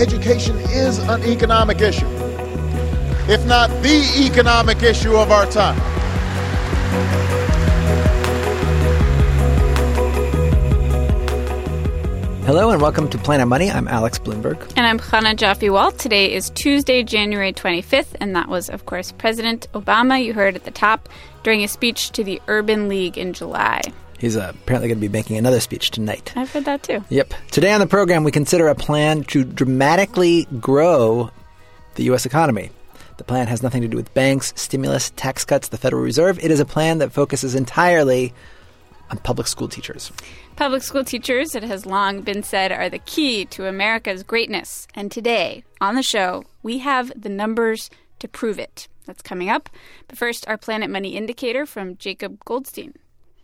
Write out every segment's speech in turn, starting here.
education is an economic issue, if not the economic issue of our time. Hello and welcome to Planet Money. I'm Alex Blumberg. And I'm Chana Joffe Walt. Today is Tuesday, January 25th, and that was, of course, President Obama, you heard at the top, during a speech to the Urban League in July. He's uh, apparently going to be making another speech tonight. I've heard that too. Yep. Today on the program, we consider a plan to dramatically grow the U.S. economy. The plan has nothing to do with banks, stimulus, tax cuts, the Federal Reserve. It is a plan that focuses entirely on public school teachers. Public school teachers, it has long been said, are the key to America's greatness. And today, on the show, we have the numbers to prove it. That's coming up. But first, our Planet Money indicator from Jacob Goldstein.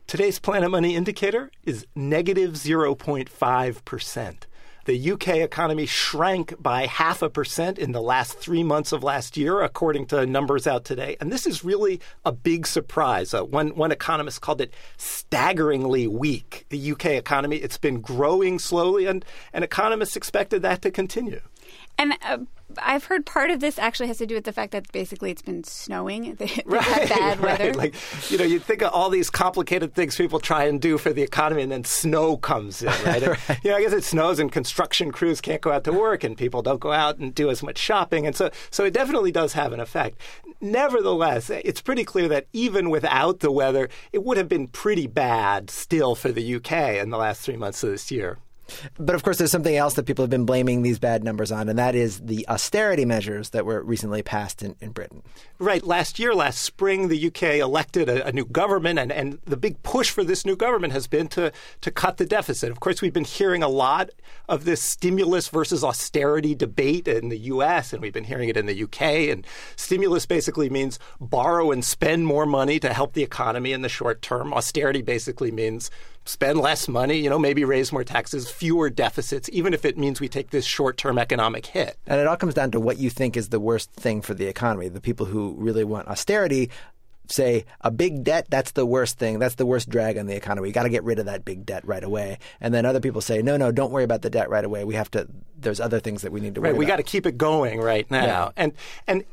Today's Planet Money indicator is negative 0.5%. The UK economy shrank by half a percent in the last three months of last year, according to numbers out today. And this is really a big surprise. Uh, one, one economist called it staggeringly weak. The UK economy, it's been growing slowly, and, and economists expected that to continue. And uh, I've heard part of this actually has to do with the fact that basically it's been snowing. They, right, had bad right. weather. Like, you know, you think of all these complicated things people try and do for the economy, and then snow comes in, right? And, right. You know, I guess it snows and construction crews can't go out to work, and people don't go out and do as much shopping, and so so it definitely does have an effect. Nevertheless, it's pretty clear that even without the weather, it would have been pretty bad still for the UK in the last three months of this year. But of course, there's something else that people have been blaming these bad numbers on, and that is the austerity measures that were recently passed in, in Britain. Right. Last year, last spring, the UK elected a, a, new government, and, and the big push for this new government has been to, to cut the deficit. Of course, we've been hearing a lot of this stimulus versus austerity debate in the US, and we've been hearing it in the UK. And stimulus basically means borrow and spend more money to help the economy in the short term. Austerity basically means spend less money, you know, maybe raise more taxes, fewer deficits, even if it means we take this short term economic hit. And it all comes down to what you think is the worst thing for the economy. The people who really want austerity say a big debt that's the worst thing that's the worst drag on the economy we got to get rid of that big debt right away and then other people say no no don't worry about the debt right away we have to there's other things that we need to worry right, we about got to keep it going right now Yeah. and and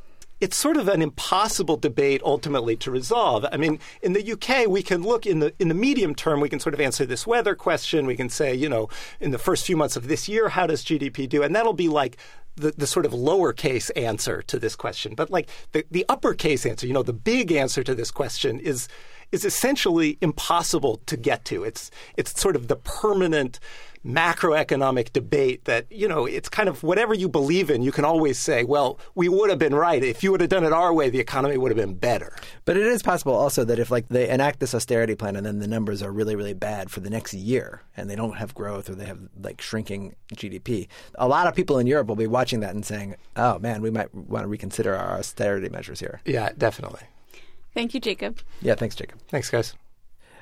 it's sort of an impossible debate ultimately to resolve. I mean, in the UK, we can look in the in the medium term. We can sort of answer this weather question. We can say, you know, in the first few months of this year, how does GDP do? And that'll be like the, the sort of lowercase answer to this question. But like the, the uppercase answer, you know, the big answer to this question is is essentially impossible to get to. It's it's sort of the permanent macroeconomic debate that you know it's kind of whatever you believe in you can always say well we would have been right if you would have done it our way the economy would have been better But it is possible also that if like they enact this austerity plan and then the numbers are really really bad for the next year and they don't have growth or they have like shrinking GDP, a lot of people in Europe will be watching that and saying, "Oh man, we might want to reconsider our austerity measures here." yeah definitely Thank you, Jacob. Yeah, thanks, Jacob. thanks guys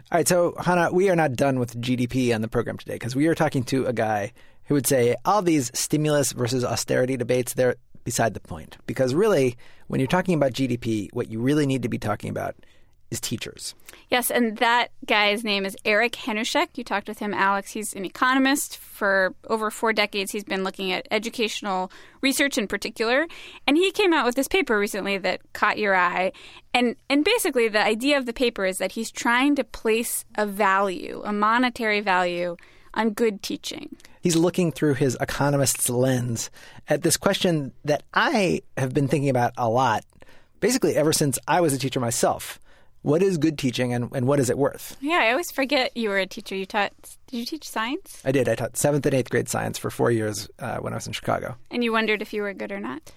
All right, so Chana, we are not done with GDP on the program today because we are talking to a guy who would say all these stimulus versus austerity debates they're beside the point. Because really, when you're talking about GDP, what you really need to be talking about is teachers. Yes, and that guy's name is Eric Hanushek. You talked with him, Alex. He's an economist. For over four decades, he's been looking at educational research in particular. And he came out with this paper recently that caught your eye. And, and basically, the idea of the paper is that he's trying to place a value, a monetary value, on good teaching. He's looking through his economist's lens at this question that I have been thinking about a lot, basically ever since I was a teacher myself. What is good teaching and, and what is it worth? Yeah, I always forget you were a teacher. You taught, did you teach science? I did. I taught seventh and eighth grade science for four years uh, when I was in Chicago. And you wondered if you were good or not?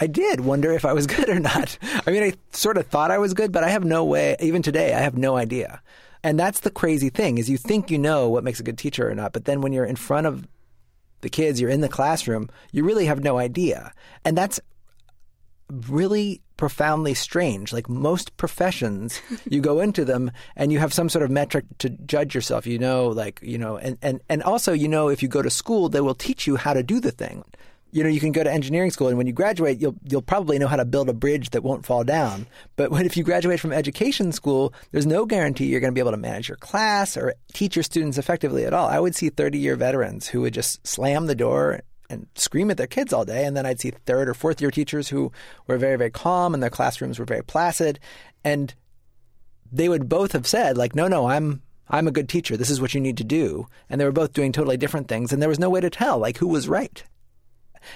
I did wonder if I was good or not. I mean, I sort of thought I was good, but I have no way, even today, I have no idea. And that's the crazy thing is you think you know what makes a good teacher or not, but then when you're in front of the kids, you're in the classroom, you really have no idea. And that's really profoundly strange. Like most professions, you go into them and you have some sort of metric to judge yourself. You know, like, you know, and, and, and also, you know, if you go to school, they will teach you how to do the thing. You know, you can go to engineering school, and when you graduate, you'll you'll probably know how to build a bridge that won't fall down. But when if you graduate from education school, there's no guarantee you're going to be able to manage your class or teach your students effectively at all. I would see 30 year veterans who would just slam the door and scream at their kids all day. And then I'd see third or fourth year teachers who were very, very calm and their classrooms were very placid. And they would both have said, like, no, no, I'm I'm a good teacher. This is what you need to do. And they were both doing totally different things, and there was no way to tell, like, who was right.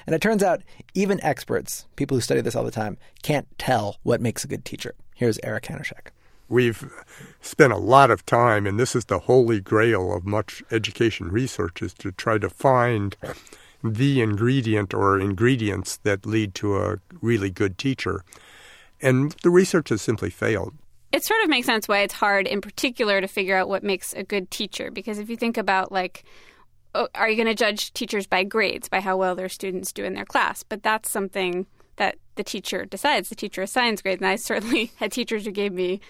And it turns out even experts, people who study this all the time, can't tell what makes a good teacher. Here's Eric Hanushek. We've spent a lot of time, and this is the holy grail of much education research, is to try to find the ingredient or ingredients that lead to a really good teacher. And the research has simply failed. It sort of makes sense why it's hard in particular to figure out what makes a good teacher because if you think about like oh, are you going to judge teachers by grades by how well their students do in their class? But that's something that the teacher decides. The teacher assigns grades and i certainly had teachers who gave me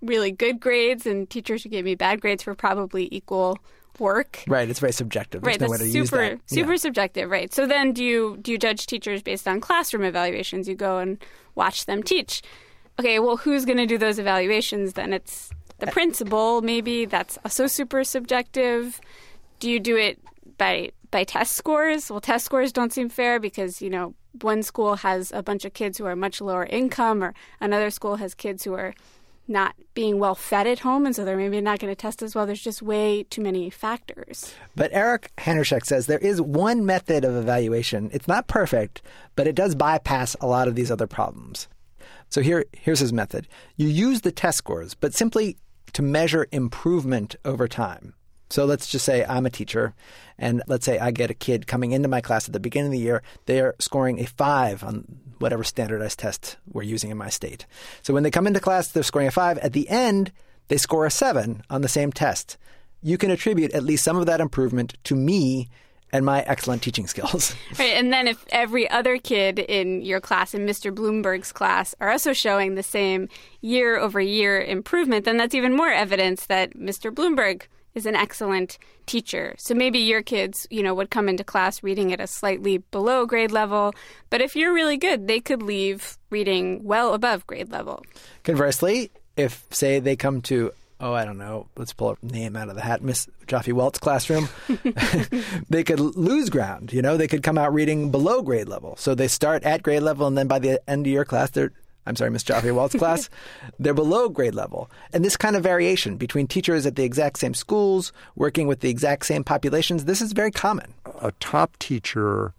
really good grades and teachers who gave me bad grades for probably equal work. Right, it's very subjective. There's right, no that's super super Yeah. subjective, right? So then do you do you judge teachers based on classroom evaluations? You go and watch them teach. Okay, well who's going to do those evaluations then? It's the uh, principal, maybe that's also super subjective. Do you do it by by test scores? Well, test scores don't seem fair because, you know, one school has a bunch of kids who are much lower income or another school has kids who are not being well fed at home and so they're maybe not going to test as well. There's just way too many factors. But Eric Hanushek says there is one method of evaluation. It's not perfect, but it does bypass a lot of these other problems. So here, here's his method. You use the test scores, but simply to measure improvement over time. So let's just say I'm a teacher, and let's say I get a kid coming into my class at the beginning of the year. They're scoring a five on whatever standardized test we're using in my state. So when they come into class, they're scoring a five. At the end, they score a seven on the same test. You can attribute at least some of that improvement to me and my excellent teaching skills. Right, and then if every other kid in your class, in Mr. Blumberg's class, are also showing the same year over year improvement, then that's even more evidence that Mr. Blumberg is an excellent teacher. So maybe your kids, you know, would come into class reading at a slightly below grade level, but if you're really good, they could leave reading well above grade level. Conversely, if say they come to oh I don't know, let's pull a name out of the hat, Miss Joffe Walt's classroom, they could lose ground. You know, they could come out reading below grade level. So they start at grade level, and then by the end of your class, they're I'm sorry, Miss Joffe Walt's class, they're below grade level. And this kind of variation between teachers at the exact same schools, working with the exact same populations, this is very common. a top teacher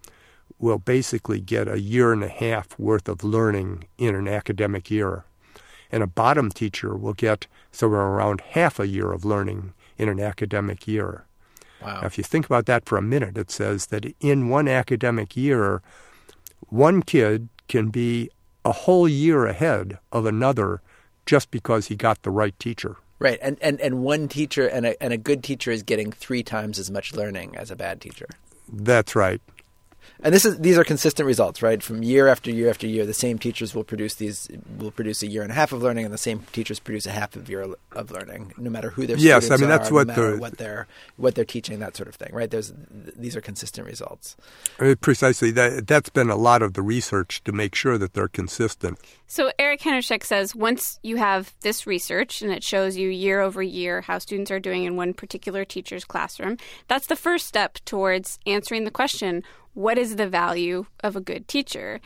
will basically get a year and a half worth of learning in an academic year. And a bottom teacher will get somewhere around half a year of learning in an academic year. Wow. Now, if you think about that for a minute, it says that in one academic year, one kid can be a whole year ahead of another just because he got the right teacher. Right, and, and, and one teacher and a, and a good teacher is getting three times as much learning as a bad teacher. That's right. And this is these are consistent results, right? From year after year after year, the same teachers will produce these will produce a year and a half of learning, and the same teachers produce a half of year of learning, no matter who their Yes, students I mean, that's are, what no matter the- what they're what they're teaching, that sort of thing, right? There's these are consistent results. Uh, Precisely. That, that's been a lot of the research to make sure that they're consistent. So Eric Hanushek says once you have this research and it shows you year over year how students are doing in one particular teacher's classroom, that's the first step towards answering the question, what is the value of a good teacher?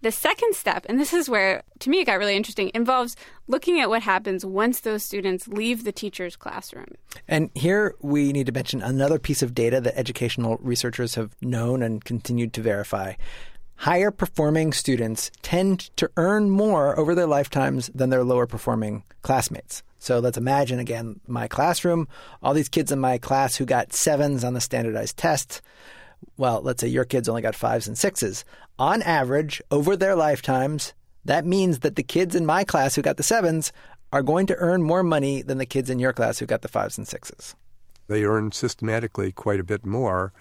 The second step, and this is where to me it got really interesting, involves looking at what happens once those students leave the teacher's classroom. And here we need to mention another piece of data that educational researchers have known and continued to verify. Higher performing students tend to earn more over their lifetimes than their lower performing classmates. So let's imagine again my classroom, all these kids in my class who got sevens on the standardized test. Well, let's say your kids only got fives and sixes. On average, over their lifetimes, that means that the kids in my class who got the sevens are going to earn more money than the kids in your class who got the fives and sixes. They earn systematically quite a bit more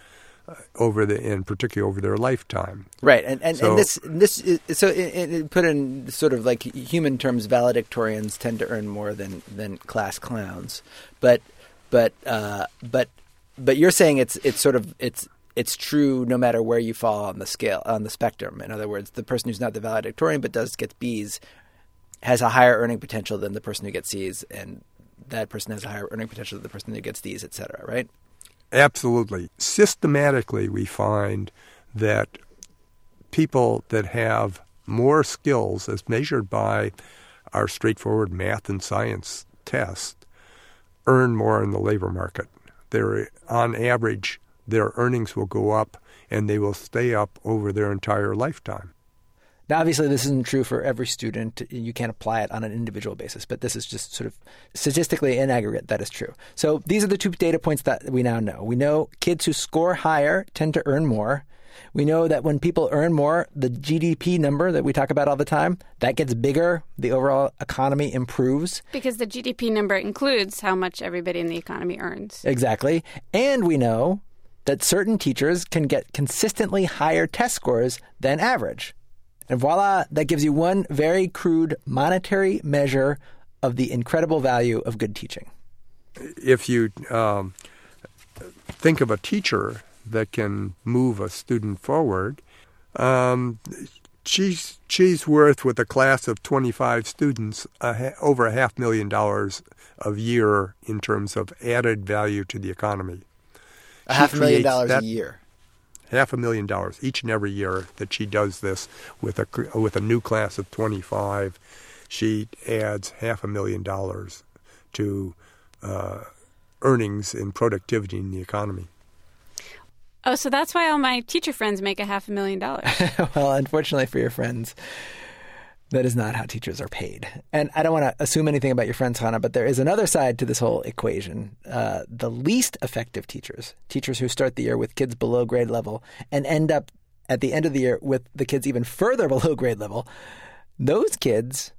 uh, over the, in particular over their lifetime. Right, and and, So- and this this is, so it, it put in sort of like human terms, valedictorians tend to earn more than than class clowns, but but uh, but but you're saying it's it's sort of it's it's true no matter where you fall on the scale on the spectrum. In other words, the person who's not the valedictorian but does get B's has a higher earning potential than the person who gets C's, and that person has a higher earning potential than the person who gets D's, et cetera. Right? Absolutely. Systematically, we find that people that have more skills as measured by our straightforward math and science tests earn more in the labor market. They're, on average, their earnings will go up and they will stay up over their entire lifetime. Now, obviously, this isn't true for every student. You can't apply it on an individual basis, but this is just sort of statistically in aggregate that is true. So these are the two data points that we now know. We know kids who score higher tend to earn more. We know that when people earn more, the GDP number that we talk about all the time, that gets bigger. The overall economy improves. Because the GDP number includes how much everybody in the economy earns. Exactly. And we know that certain teachers can get consistently higher test scores than average. And voila, that gives you one very crude monetary measure of the incredible value of good teaching. If you um, think of a teacher that can move a student forward, um, she's, she's worth, with a class of 25 students, a, over a half million dollars a year in terms of added value to the economy. A half a million dollars that, a year. half a million dollars each and every year that she does this with a with a new class of 25 she adds half a million dollars to uh, earnings and productivity in the economy. Oh so that's why all my teacher friends make a half a million dollars. Well unfortunately for your friends that is not how teachers are paid. And I don't want to assume anything about your friends, Chana, but there is another side to this whole equation. Uh, the least effective teachers, teachers who start the year with kids below grade level and end up at the end of the year with the kids even further below grade level, those kids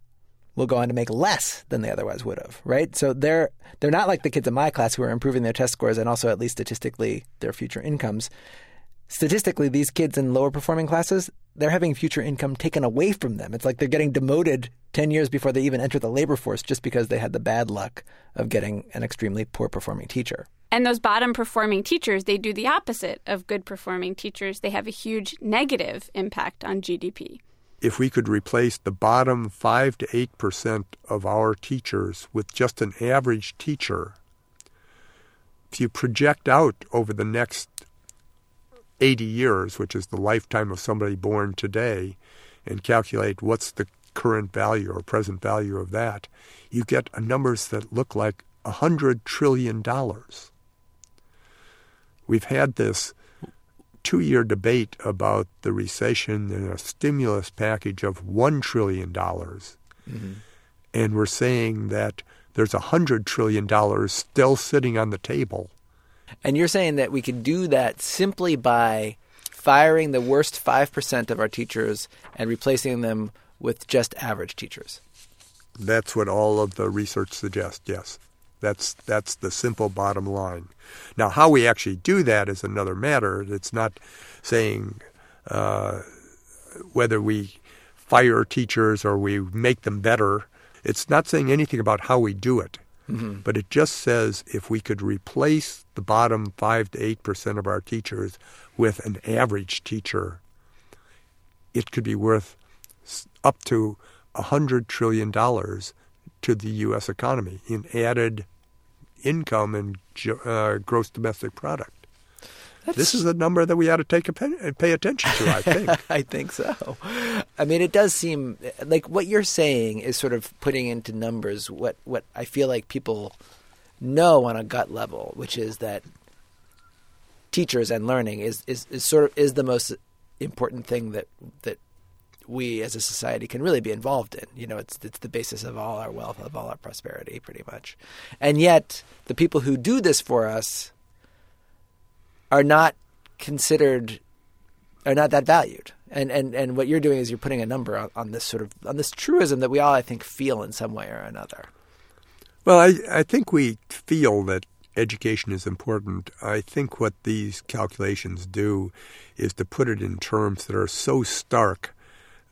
will go on to make less than they otherwise would have, right? So they're they're not like the kids in my class who are improving their test scores and also at least statistically their future incomes statistically, these kids in lower performing classes, they're having future income taken away from them. It's like they're getting demoted 10 years before they even enter the labor force just because they had the bad luck of getting an extremely poor performing teacher. And those bottom performing teachers, they do the opposite of good performing teachers. They have a huge negative impact on GDP. If we could replace the bottom 5 to 8% of our teachers with just an average teacher, if you project out over the next 80 years, which is the lifetime of somebody born today, and calculate what's the current value or present value of that, you get numbers that look like a $100 trillion. We've had this two year debate about the recession and a stimulus package of $1 trillion. Mm-hmm. And we're saying that there's a $100 trillion still sitting on the table and you're saying that we could do that simply by firing the worst 5% of our teachers and replacing them with just average teachers. That's what all of the research suggests, yes. That's that's the simple bottom line. Now, how we actually do that is another matter. It's not saying uh, whether we fire teachers or we make them better. It's not saying anything about how we do it. Mm-hmm. But it just says if we could replace the bottom 5 to 8% of our teachers with an average teacher, it could be worth up to $100 trillion to the U.S. economy in added income and uh, gross domestic product. That's... This is a number that we ought to take a uh, pay attention to. I think. I think so. I mean, it does seem like what you're saying is sort of putting into numbers what what I feel like people know on a gut level, which is that teachers and learning is, is, is sort of is the most important thing that that we as a society can really be involved in. You know, it's it's the basis of all our wealth, of all our prosperity, pretty much. And yet, the people who do this for us are not considered are not that valued. And and and what you're doing is you're putting a number on, on this sort of on this truism that we all I think feel in some way or another. Well, I I think we feel that education is important. I think what these calculations do is to put it in terms that are so stark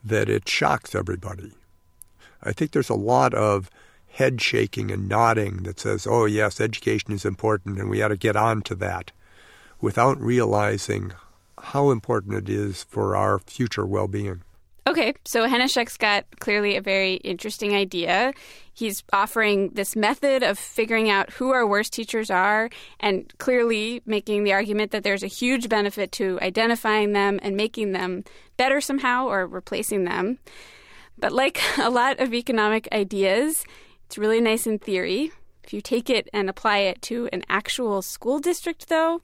that it shocks everybody. I think there's a lot of head shaking and nodding that says, oh, yes, education is important and we ought to get on to that without realizing how important it is for our future well being. Okay, so Hanushek's got clearly a very interesting idea. He's offering this method of figuring out who our worst teachers are and clearly making the argument that there's a huge benefit to identifying them and making them better somehow or replacing them. But like a lot of economic ideas, it's really nice in theory. If you take it and apply it to an actual school district, though,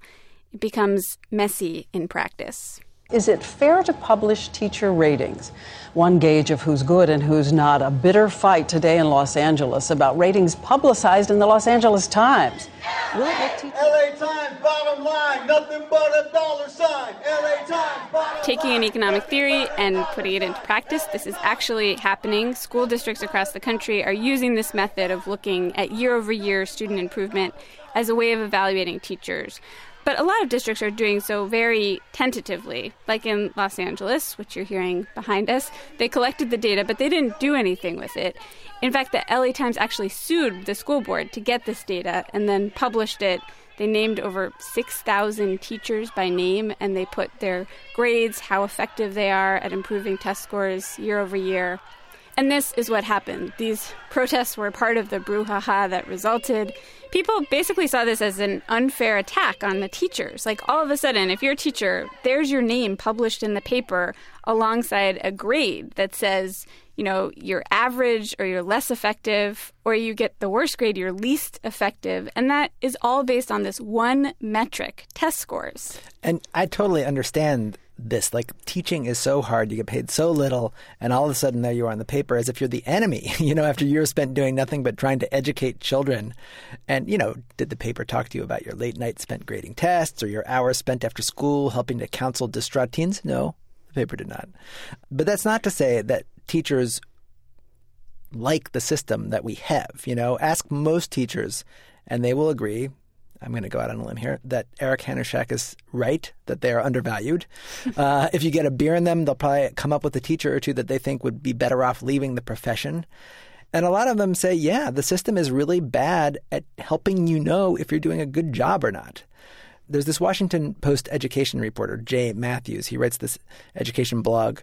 it becomes messy in practice. Is it fair to publish teacher ratings? One gauge of who's good and who's not. A bitter fight today in Los Angeles about ratings publicized in the Los Angeles Times. Will it? LA Times bottom line, nothing but a dollar sign. LA Times bottom Taking an economic theory and putting it into practice, this is actually happening. School districts across the country are using this method of looking at year over year student improvement as a way of evaluating teachers. But a lot of districts are doing so very tentatively. Like in Los Angeles, which you're hearing behind us, they collected the data, but they didn't do anything with it. In fact, the LA Times actually sued the school board to get this data and then published it. They named over 6,000 teachers by name and they put their grades, how effective they are at improving test scores year over year. And this is what happened. These protests were part of the brouhaha that resulted. People basically saw this as an unfair attack on the teachers. Like, all of a sudden, if you're a teacher, there's your name published in the paper alongside a grade that says, you know, you're average or you're less effective, or you get the worst grade, you're least effective. And that is all based on this one metric test scores. And I totally understand this. Like teaching is so hard, you get paid so little, and all of a sudden there you are on the paper as if you're the enemy, you know, after years spent doing nothing but trying to educate children. And, you know, did the paper talk to you about your late nights spent grading tests or your hours spent after school helping to counsel distraught teens? No, the paper did not. But that's not to say that teachers like the system that we have. You know, ask most teachers, and they will agree I'm going to go out on a limb here, that Eric Hanushek is right, that they are undervalued. Uh, if you get a beer in them, they'll probably come up with a teacher or two that they think would be better off leaving the profession. And a lot of them say, yeah, the system is really bad at helping you know if you're doing a good job or not. There's this Washington Post education reporter, Jay Mathews. He writes this education blog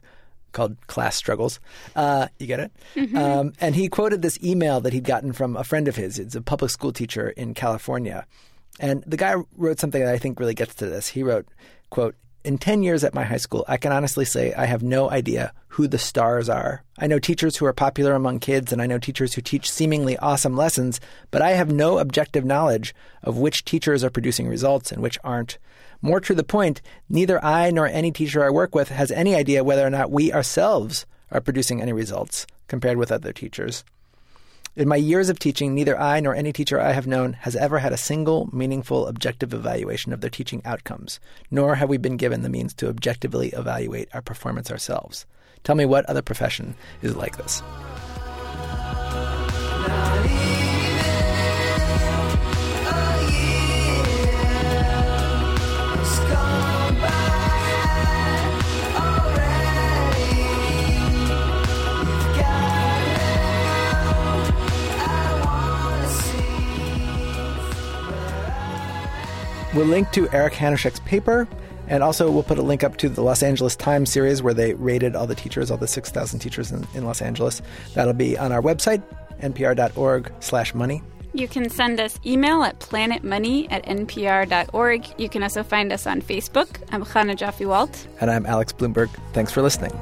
called Class Struggles. Uh, you get it? Mm-hmm. Um, and he quoted this email that he'd gotten from a friend of his. It's a public school teacher in California. And the guy wrote something that I think really gets to this. He wrote, quote, in 10 years at my high school, I can honestly say I have no idea who the stars are. I know teachers who are popular among kids, and I know teachers who teach seemingly awesome lessons, but I have no objective knowledge of which teachers are producing results and which aren't. More to the point, neither I nor any teacher I work with has any idea whether or not we ourselves are producing any results compared with other teachers. In my years of teaching, neither I nor any teacher I have known has ever had a single meaningful objective evaluation of their teaching outcomes, nor have we been given the means to objectively evaluate our performance ourselves. Tell me what other profession is like this. We'll link to Eric Hanushek's paper, and also we'll put a link up to the Los Angeles Times series where they rated all the teachers, all the 6,000 teachers in, in Los Angeles. That'll be on our website, npr.org slash money. You can send us email at planetmoney at npr.org. You can also find us on Facebook. I'm Chana Joffe Walt. And I'm Alex Blumberg. Thanks for listening.